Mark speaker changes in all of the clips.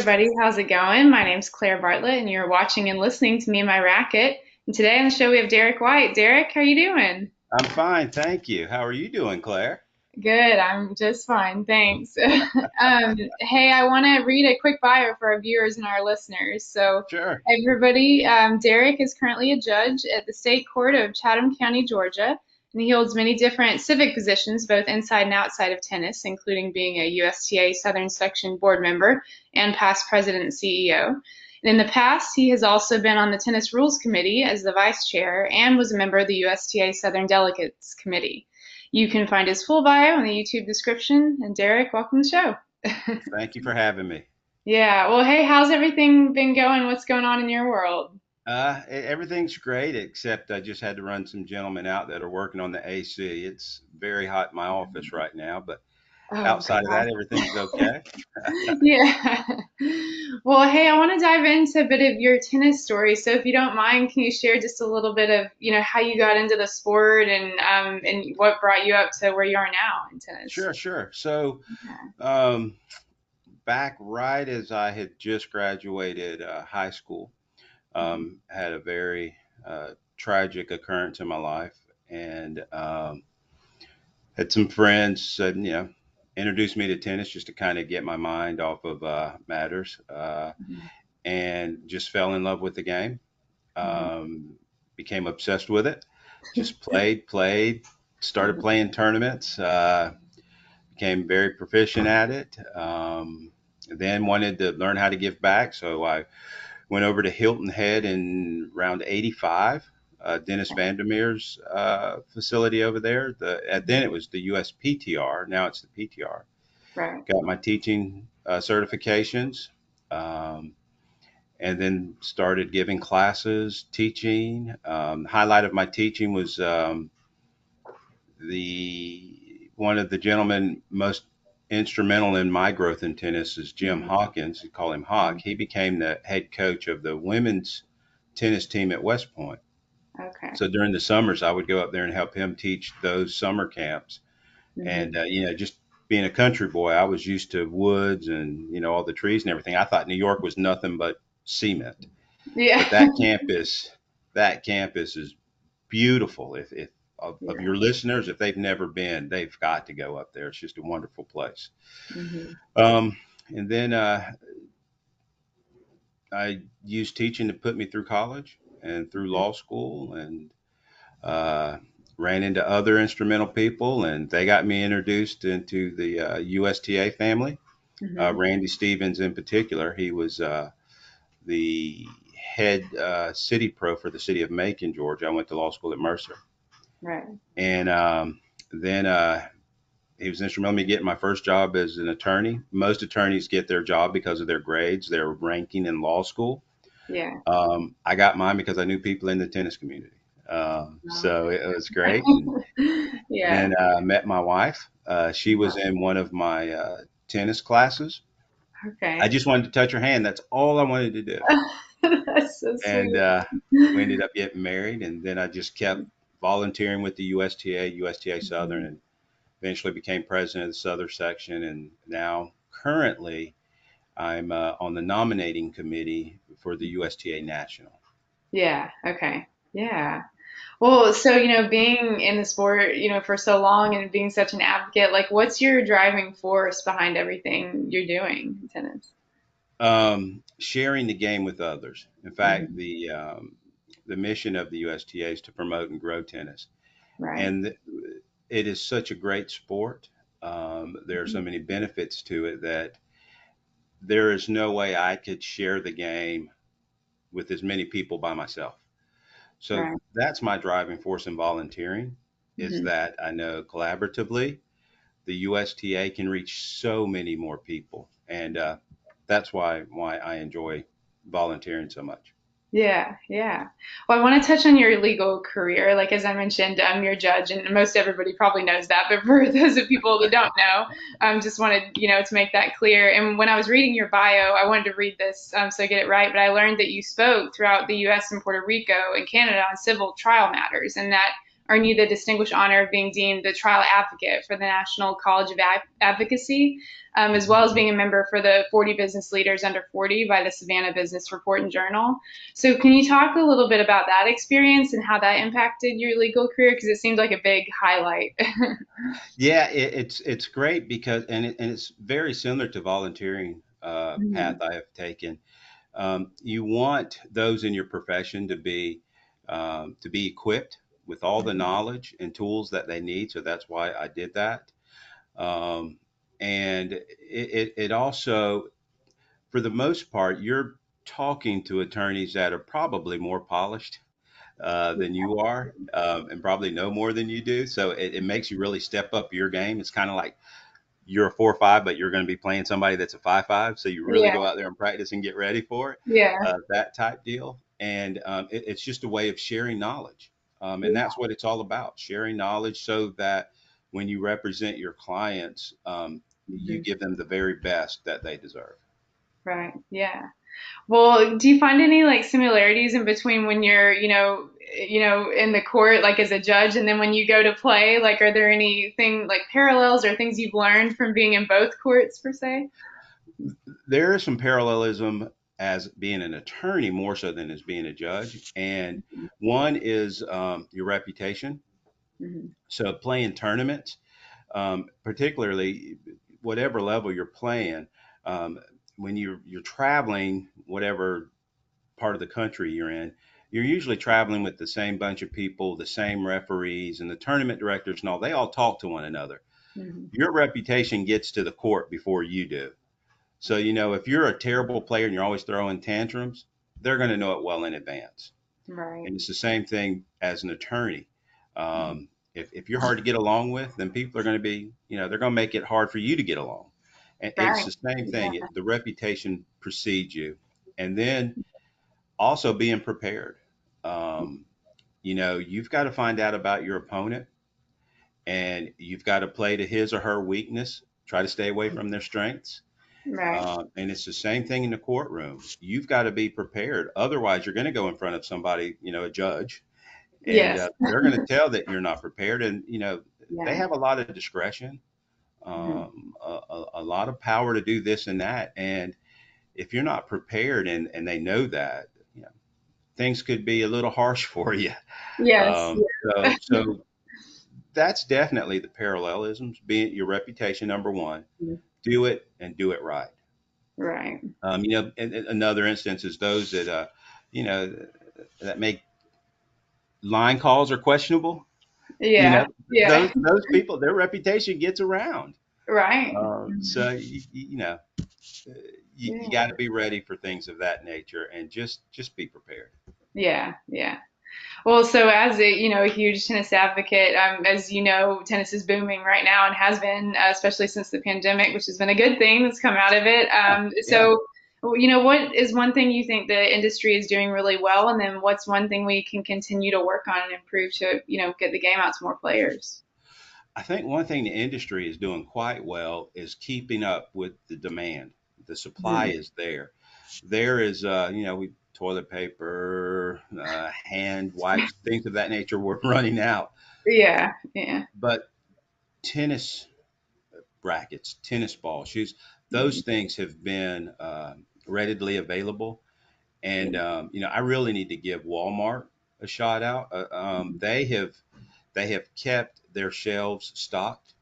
Speaker 1: everybody. How's it going? My name's Claire Bartlett, and you're watching and listening to me and my racket. And today on the show, we have Derek White. Derek, how are you doing?
Speaker 2: I'm fine, thank you. How are you doing, Claire?
Speaker 1: Good. I'm just fine. Thanks. um, hey, I want to read a quick bio for our viewers and our listeners. So,
Speaker 2: Sure.
Speaker 1: everybody, um, Derek is currently a judge at the State Court of Chatham County, Georgia, and he holds many different civic positions, both inside and outside of tennis, including being a USTA Southern Section board member and past president and CEO. And in the past, he has also been on the Tennis Rules Committee as the vice chair and was a member of the USTA Southern Delegates Committee. You can find his full bio in the YouTube description. And Derek, welcome to the show.
Speaker 2: Thank you for having me.
Speaker 1: yeah, well, hey, how's everything been going? What's going on in your world?
Speaker 2: Uh, everything's great, except I just had to run some gentlemen out that are working on the AC. It's very hot in my office right now, but
Speaker 1: Oh,
Speaker 2: outside of that, everything's okay.
Speaker 1: Yeah. Well, hey, I want to dive into a bit of your tennis story. So, if you don't mind, can you share just a little bit of, you know, how you got into the sport and um and what brought you up to where you are now in tennis?
Speaker 2: Sure, sure. So, um, back right as I had just graduated uh, high school, um, had a very uh, tragic occurrence in my life, and um, had some friends that you know introduced me to tennis just to kind of get my mind off of uh, matters, uh,
Speaker 1: Mhm.
Speaker 2: and just fell in love with the game.
Speaker 1: Mhm.
Speaker 2: Um, became obsessed with it. Just played, played, started playing tournaments. Uh, became very proficient at it. Um, then wanted to learn how to give back, so I went over to Hilton Head in around '85. Uh, Dennis Van der Meer's uh, facility over there. The then it was the USPTR. Now it's the PTR.
Speaker 1: Right.
Speaker 2: Got my teaching uh, certifications, um, and then started giving classes, teaching. Um, highlight of my teaching was um, the one of the gentlemen most instrumental in my growth in tennis is Jim Hawkins. We call him Hawk. He became the head coach of the women's tennis team at West Point.
Speaker 1: Okay.
Speaker 2: So during the summers, I would go up there and help him teach those summer camps.
Speaker 1: Mhm.
Speaker 2: And uh, you know, just being a country boy, I was used to woods and you know all the trees and everything. I thought New York was nothing but cement.
Speaker 1: yeah.
Speaker 2: But that campus, that campus is beautiful. If, if of, of your listeners, if they've never been, they've got to go up there. It's just a wonderful place.
Speaker 1: Mhm.
Speaker 2: Um, and then uh, I used teaching to put me through college and through law school, and uh, ran into other instrumental people, and they got me introduced into the uh, USTA family.
Speaker 1: Mhm.
Speaker 2: Uh, Randy Stevens, in particular, he was uh, the head uh, city pro for the city of Macon, Georgia. I went to law school at Mercer
Speaker 1: Right.
Speaker 2: and um, then uh, he was instrumental in me getting my first job as an attorney. Most attorneys get their job because of their grades, their ranking in law school.
Speaker 1: Yeah.
Speaker 2: Um, I got mine because I knew people in the tennis community. Um, so it was great. And
Speaker 1: yeah.
Speaker 2: then uh, met my wife. Uh, she was in one of my uh, tennis classes.
Speaker 1: okay.
Speaker 2: I just wanted to touch her hand. That's all I wanted to do.
Speaker 1: That's so sweet.
Speaker 2: And uh, we ended up getting married. And then I just kept volunteering with the USTA, USTA Southern, and eventually became president of the Southern section. And now, currently, I'm uh, on the nominating committee for the USTA National.
Speaker 1: Yeah. Okay. Yeah. Well, so, you know, being in the sport, you know, for so long and being such an advocate, like, what's your driving force behind everything you're doing in tennis?
Speaker 2: Um, sharing the game with others. In fact, the um, the mission of the USTA is to promote and grow tennis,
Speaker 1: Right.
Speaker 2: and th- it is such a great sport. Um, there are so
Speaker 1: Mhm.
Speaker 2: many benefits to it that there is no way I could share the game with as many people by myself. So
Speaker 1: Right.
Speaker 2: that's my driving force in volunteering is
Speaker 1: Mhm.
Speaker 2: that I know collaboratively the USTA can reach so many more people, and uh, that's why why I enjoy volunteering so much.
Speaker 1: Yeah, yeah. Well, I want to touch on your legal career. Like as I mentioned, you're a judge, and most everybody probably knows that. But for those of people that don't know, um, just wanted you know to make that clear. And when I was reading your bio, I wanted to read this um, so I get it right. But I learned that you spoke throughout the U.S. and Puerto Rico and Canada on civil trial matters, and that earn you the distinguished honor of being deemed the trial advocate for the National College of Ad- Advocacy, um, as well as being a member for the 40 Business Leaders Under 40 by the Savannah Business Report and Journal. So, can you talk a little bit about that experience and how that impacted your legal career? Because it seemed like a big highlight.
Speaker 2: yeah, it, it's it's great because and it, and it's very similar to volunteering uh, mm-hmm. path I have taken. Um, you want those in your profession to be um, to be equipped with all the knowledge and tools that they need. So that's why I did that. Um, and it, it, it also, for the most part, you're talking to attorneys that are probably more polished uh, than you are um, and probably know more than you do. So it, it makes you really step up your game. It's kind of like you're a four five, but you're going to be playing somebody that's a five five. So you really yeah. go out there and practice and get ready for it.
Speaker 1: Yeah.
Speaker 2: Uh, that type deal. And um, it, it's just a way of sharing knowledge. Um, and that's what it's all about sharing knowledge so that when you represent your clients, um, mm-hmm. you give them the very best that they deserve.
Speaker 1: Right. Yeah. Well, do you find any like similarities in between when you're, you know, you know, in the court, like as a judge, and then when you go to play, like, are there anything like parallels or things you've learned from being in both courts per se?
Speaker 2: There is some parallelism as being an attorney more so than as being a judge, and mm-hmm. one is um, your reputation. Mm-hmm. So playing tournaments, um, particularly whatever level you're playing, um, when you're you're traveling, whatever part of the country you're in, you're usually traveling with the same bunch of people, the same referees, and the tournament directors and all. They all talk to one another. Mm-hmm. Your reputation gets to the court before you do. So, you know, if you're a terrible player and you're always throwing tantrums, they're going to know it well in advance.
Speaker 1: Right.
Speaker 2: And it's the same thing as an attorney. Um, mm-hmm. if, if you're hard to get along with, then people are going to be, you know, they're going to make it hard for you to get along. And right. it's the same thing. Yeah. The reputation precedes you. And then also being prepared. Um, you know, you've got to find out about your opponent and you've got to play to his or her weakness, try to stay away from their strengths.
Speaker 1: Right.
Speaker 2: Uh, and it's the same thing in the courtroom. You've got to be prepared. Otherwise, you're going to go in front of somebody, you know, a judge, and
Speaker 1: yes. uh,
Speaker 2: they're going to tell that you're not prepared. And, you know, yeah. they have a lot of discretion, mm-hmm. um, mm-hmm. a, a, lot of power to do this and that. And if you're not prepared and, and they know that, you know, things could be a little harsh for you.
Speaker 1: Yes. Um,
Speaker 2: so, so that's definitely the parallelisms. Being your reputation, number one, mm-hmm. Do it and do it right.
Speaker 1: Right.
Speaker 2: Um, you know, and, and another instance is those that, uh, you know, that make line calls are questionable.
Speaker 1: Yeah.
Speaker 2: You know,
Speaker 1: yeah.
Speaker 2: Those, those people, their reputation gets around.
Speaker 1: Right. Um.
Speaker 2: So you, you know, you, yeah. you got to be ready for things of that nature and just just be prepared.
Speaker 1: Yeah, yeah. Well, so as a you know a huge tennis advocate, um, as you know, tennis is booming right now and has been, uh, especially since the pandemic, which has been a good thing that's come out of it. Um, so, you know, what is one thing you think the industry is doing really well, and then what's one thing we can continue to work on and improve to you know get the game out to more players?
Speaker 2: I think one thing the industry is doing quite well is keeping up with the demand. The supply mm-hmm. is there. There is, uh, you know, we toilet paper, uh, hand wipes, things of that nature were running out.
Speaker 1: Yeah, yeah.
Speaker 2: But tennis brackets, tennis balls, shoes, those mm-hmm. things have been uh, readily available. And um, you know, I really need to give Walmart a shout out. Uh, um, mm-hmm. they have they have kept their shelves stocked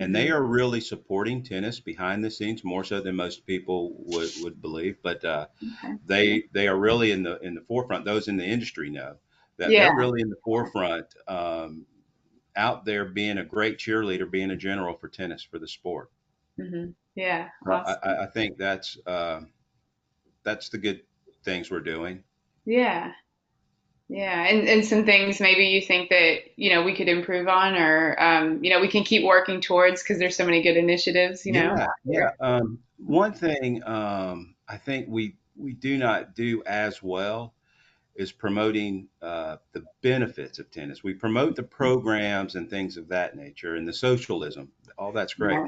Speaker 2: and they are really supporting tennis behind the scenes more so than most people would, would believe. But uh, okay. they they are really in the in the forefront. Those in the industry know that yeah. they're really in the forefront, um, out there being a great cheerleader, being a general for tennis for the sport.
Speaker 1: Mm-hmm. Yeah, awesome.
Speaker 2: I, I, think that's uh, that's the good things we're doing.
Speaker 1: Yeah, yeah, and, and some things maybe you think that you know we could improve on, or um, you know we can keep working towards because there's so many good initiatives. You know.
Speaker 2: Yeah. Yeah. Um, one thing um, I think we we do not do as well is promoting uh, the benefits of tennis. We promote the programs and things of that nature and the socialism. All that's great, yeah.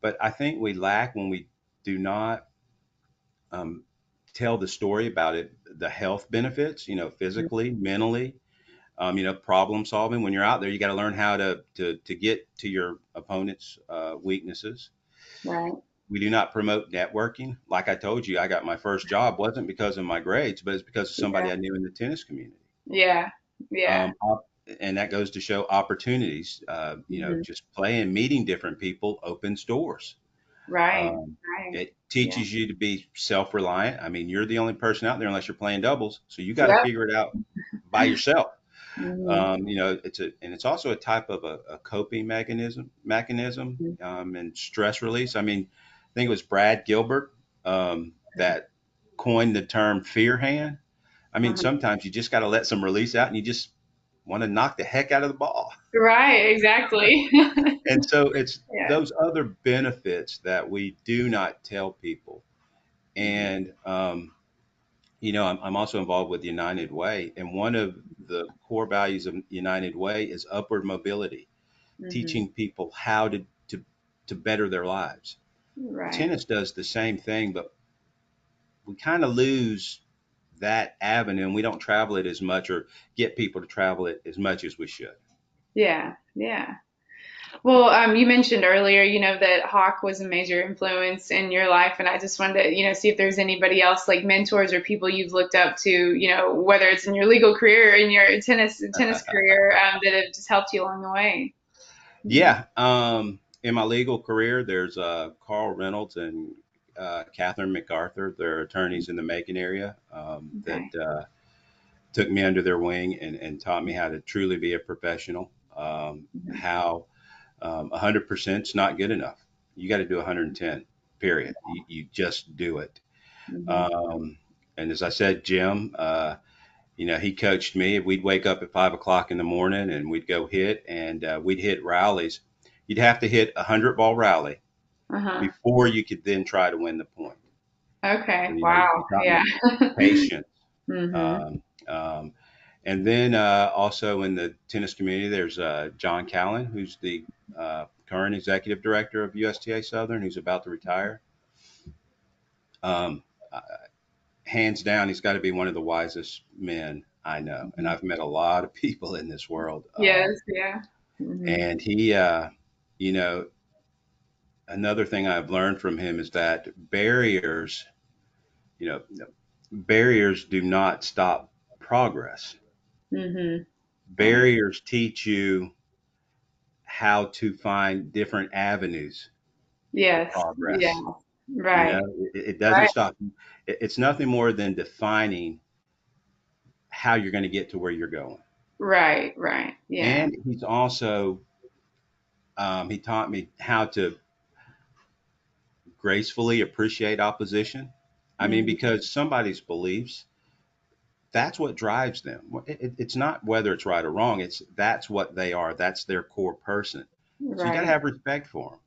Speaker 2: but I think we lack when we do not um, tell the story about it, the health benefits, you know, physically, mentally, Um, you know, problem solving. When you're out there, you got to learn how to to to get to your opponent's uh, weaknesses.
Speaker 1: Right.
Speaker 2: We do not promote networking. Like I told you, I got my first job wasn't because of my grades, but it's because of somebody
Speaker 1: Yeah.
Speaker 2: I knew in the tennis community.
Speaker 1: Yeah. Yeah.
Speaker 2: Um, and that goes to show opportunities. Uh, you know,
Speaker 1: Mhm.
Speaker 2: just playing, meeting different people opens doors.
Speaker 1: Right.
Speaker 2: Um,
Speaker 1: right.
Speaker 2: it teaches you to be self-reliant. I mean, you're the only person out there unless you're playing doubles, so you got to
Speaker 1: Yep.
Speaker 2: figure it out by yourself.
Speaker 1: Mhm.
Speaker 2: Um, you know, it's a and it's also a type of a, a coping mechanism mechanism
Speaker 1: Mhm.
Speaker 2: um, and stress release. I mean, I think it was Brad Gilbert um, that coined the term fear hand. I mean,
Speaker 1: Uh-huh.
Speaker 2: sometimes you just got to let some release out, and you just want to knock the heck out of the ball.
Speaker 1: Right. Exactly.
Speaker 2: And so it's
Speaker 1: Yeah.
Speaker 2: those other benefits that we do not tell people. And, um, you know, I'm, I'm also involved with United Way. And one of the core values of United Way is upward mobility,
Speaker 1: Mhm.
Speaker 2: teaching people how to, to, to better their lives.
Speaker 1: Right.
Speaker 2: Tennis does the same thing, but we kind of lose that avenue and we don't travel it as much or get people to travel it as much as we should.
Speaker 1: Yeah. Yeah. Well, um, you mentioned earlier, you know, that Hawk was a major influence in your life, and I just wanted to, you know, see if there's anybody else, like mentors or people you've looked up to, you know, whether it's in your legal career or in your tennis tennis career, um, that have just helped you along the way.
Speaker 2: Yeah. Um, in my legal career, there's uh, Carl Reynolds and uh, Catherine MacArthur. They're attorneys in the Macon area um,
Speaker 1: Okay.
Speaker 2: that uh, took me under their wing and, and taught me how to truly be a professional. Um,
Speaker 1: Mhm.
Speaker 2: how um, 100% is not good enough. You got to do 110, period. You, you just do it.
Speaker 1: Mhm.
Speaker 2: Um, and as I said, Jim, uh, you know, he coached me. We'd wake up at five o'clock in the morning and we'd go hit, and uh, we'd hit rallies. You'd have to hit a hundred ball rally
Speaker 1: Uh-huh.
Speaker 2: before you could then try to win the point.
Speaker 1: Okay. Wow. Yeah.
Speaker 2: Patience.
Speaker 1: Mhm.
Speaker 2: Um, um, and then uh, also in the tennis community, there's uh, John Callen, who's the uh, current executive director of USTA Southern, who's about to retire. Um, hands down, he's got to be one of the wisest men I know, and I've met a lot of people in this world. Um,
Speaker 1: Yes. Yeah. Mhm.
Speaker 2: and he, uh, you know, another thing I've learned from him is that barriers, you know, barriers do not stop progress.
Speaker 1: Mhm.
Speaker 2: Barriers teach you how to find different avenues
Speaker 1: Yes.
Speaker 2: progress.
Speaker 1: Yeah.
Speaker 2: You
Speaker 1: Right.
Speaker 2: know, it, it doesn't
Speaker 1: Right.
Speaker 2: stop. It- It's nothing more than defining how you're going to get to where you're going.
Speaker 1: Right. Right. Yeah.
Speaker 2: And he's also, um, he taught me how to gracefully appreciate opposition. I mean,
Speaker 1: Mhm.
Speaker 2: because somebody's beliefs, that's what drives them. It, it- it's not whether it's right or wrong. It's that's what they are. That's their core person. So you got to have respect for them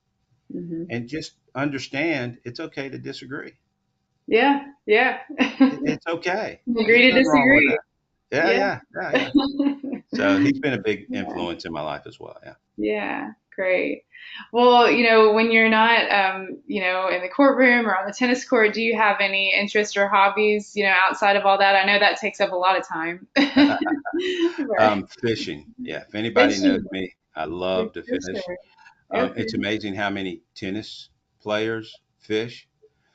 Speaker 1: hmm
Speaker 2: and just understand it's okay to disagree.
Speaker 1: Yeah. Yeah.
Speaker 2: It- It's okay.
Speaker 1: Agree to
Speaker 2: There's nothing wrong with
Speaker 1: disagree.
Speaker 2: Yeah,
Speaker 1: Yeah.
Speaker 2: yeah, yeah, yeah. So he's been a big influence in my life as well. Yeah.
Speaker 1: Yeah, great. Well, you know, when you're not, um, you know, in the courtroom or on the tennis court, do you have any interest or hobbies, you know, outside of all that? I know that takes up a lot of time. Right.
Speaker 2: Um, fishing. Yeah. If anybody
Speaker 1: Fishing.
Speaker 2: knows me, I love to fish.
Speaker 1: sure.
Speaker 2: Um, it's amazing how many tennis players fish.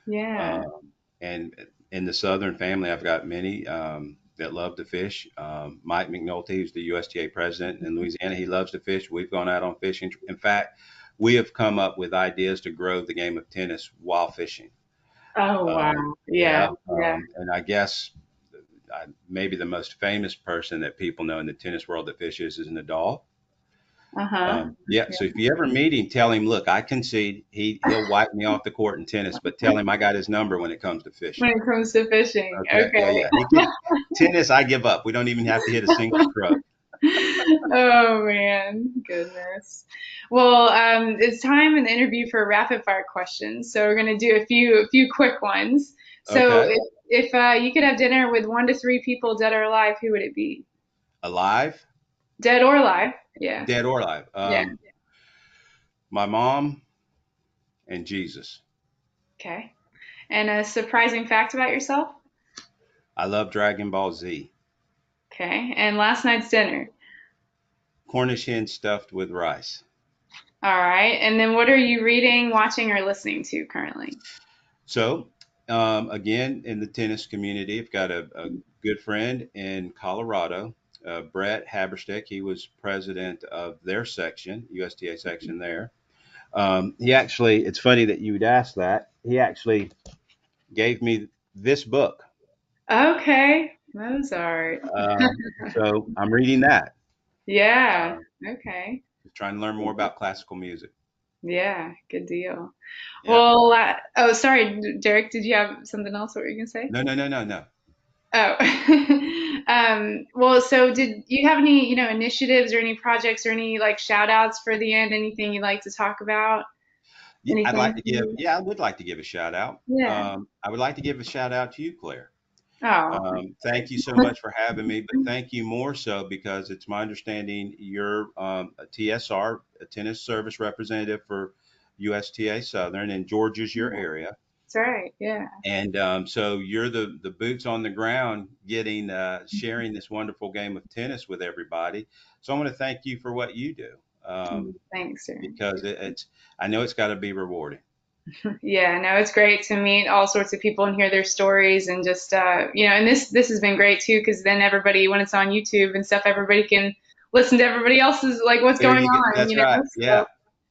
Speaker 1: Yeah.
Speaker 2: Um, and in the Southern family, I've got many um, that love to fish. Um, Mike McNulty, who's the USTA president in Louisiana, he loves to fish. We've gone out on fishing. In fact, we have come up with ideas to grow the game of tennis while fishing.
Speaker 1: Oh, wow.
Speaker 2: Um,
Speaker 1: Yeah. Yeah.
Speaker 2: Um, and I guess maybe the most famous person that people know in the tennis world that fishes is Nadal.
Speaker 1: Uh-huh.
Speaker 2: Um, yeah. So if you ever meet him, tell him, look, I concede. He he'll wipe me off the court in tennis, but tell him I got his number when it comes to fishing.
Speaker 1: When it comes to fishing.
Speaker 2: Okay.
Speaker 1: Okay.
Speaker 2: Yeah, yeah. Can, tennis, I give up. We don't even have to hit a single stroke.
Speaker 1: Oh man, goodness. Well, um, it's time in the interview for rapid fire questions. So we're gonna do a few a few quick ones. So
Speaker 2: Okay.
Speaker 1: if, if uh, you could have dinner with one to three people, dead or alive, who would it be?
Speaker 2: Alive,
Speaker 1: Dead or alive? Yeah.
Speaker 2: dead or alive. Um,
Speaker 1: Yeah.
Speaker 2: My mom and Jesus.
Speaker 1: Okay. And a surprising fact about yourself?
Speaker 2: I love Dragon Ball Z.
Speaker 1: Okay. And last night's dinner.
Speaker 2: Cornish hen stuffed with rice.
Speaker 1: All right. And then what are you reading, watching, or listening to currently?
Speaker 2: So, um, again, in the tennis community, I've got a, a good friend in Colorado, uh, Brett Haberstick. He was president of their section, USTA section there. Um, he actually, it's funny that you would ask that. He actually gave me this book.
Speaker 1: Okay. Mozart.
Speaker 2: Um, so I'm reading that,
Speaker 1: Yeah. Okay.
Speaker 2: trying to learn more about classical music.
Speaker 1: Yeah. Good deal.
Speaker 2: Yeah.
Speaker 1: Well, uh, oh, sorry, Derek. Did you have something else? What were you gonna say?
Speaker 2: No, no, no, no, no.
Speaker 1: Oh, um, well, so did you have any, you know, initiatives or any projects or any like shout outs for the end? Anything you'd like to talk about?
Speaker 2: Yeah, I'd like to give, yeah, I would like to give a shout out.
Speaker 1: Yeah.
Speaker 2: Um, I would like to give a shout out to you, Claire.
Speaker 1: Oh,
Speaker 2: Um, thank you so much for having me, but thank you more so because it's my understanding you're um, a TSR, a tennis service representative for USTA Southern, and Georgia's your area.
Speaker 1: That's right. Yeah.
Speaker 2: And um, so you're the, the boots on the ground getting, uh, sharing this wonderful game of tennis with everybody. So I want to thank you for what you do um,
Speaker 1: Thanks, Derek.
Speaker 2: because it, it's, I know it's got to be rewarding.
Speaker 1: Yeah, no, it's great to meet all sorts of people and hear their stories and just uh, you know, and this this has been great too because then everybody when it's on YouTube and stuff, everybody can listen to everybody else's like what's
Speaker 2: There
Speaker 1: going
Speaker 2: you
Speaker 1: on,
Speaker 2: That's
Speaker 1: you know.
Speaker 2: right.
Speaker 1: So
Speaker 2: Yeah.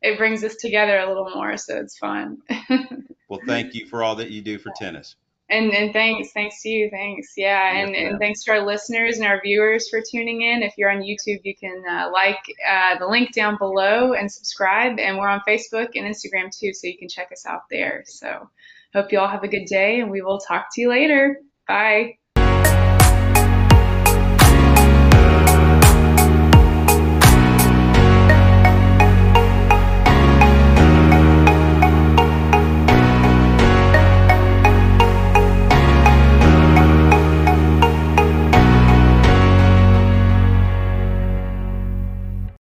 Speaker 1: It brings us together a little more, so it's fun.
Speaker 2: Well, thank you for all that you do for tennis.
Speaker 1: And and thanks, thanks to you, thanks. Yeah, and, and thanks to our listeners and our viewers for tuning in. If you're on YouTube, you can uh, like uh, the link down below and subscribe. And we're on Facebook and Instagram too, so you can check us out there. So hope you all have a good day, and we will talk to you later. Bye.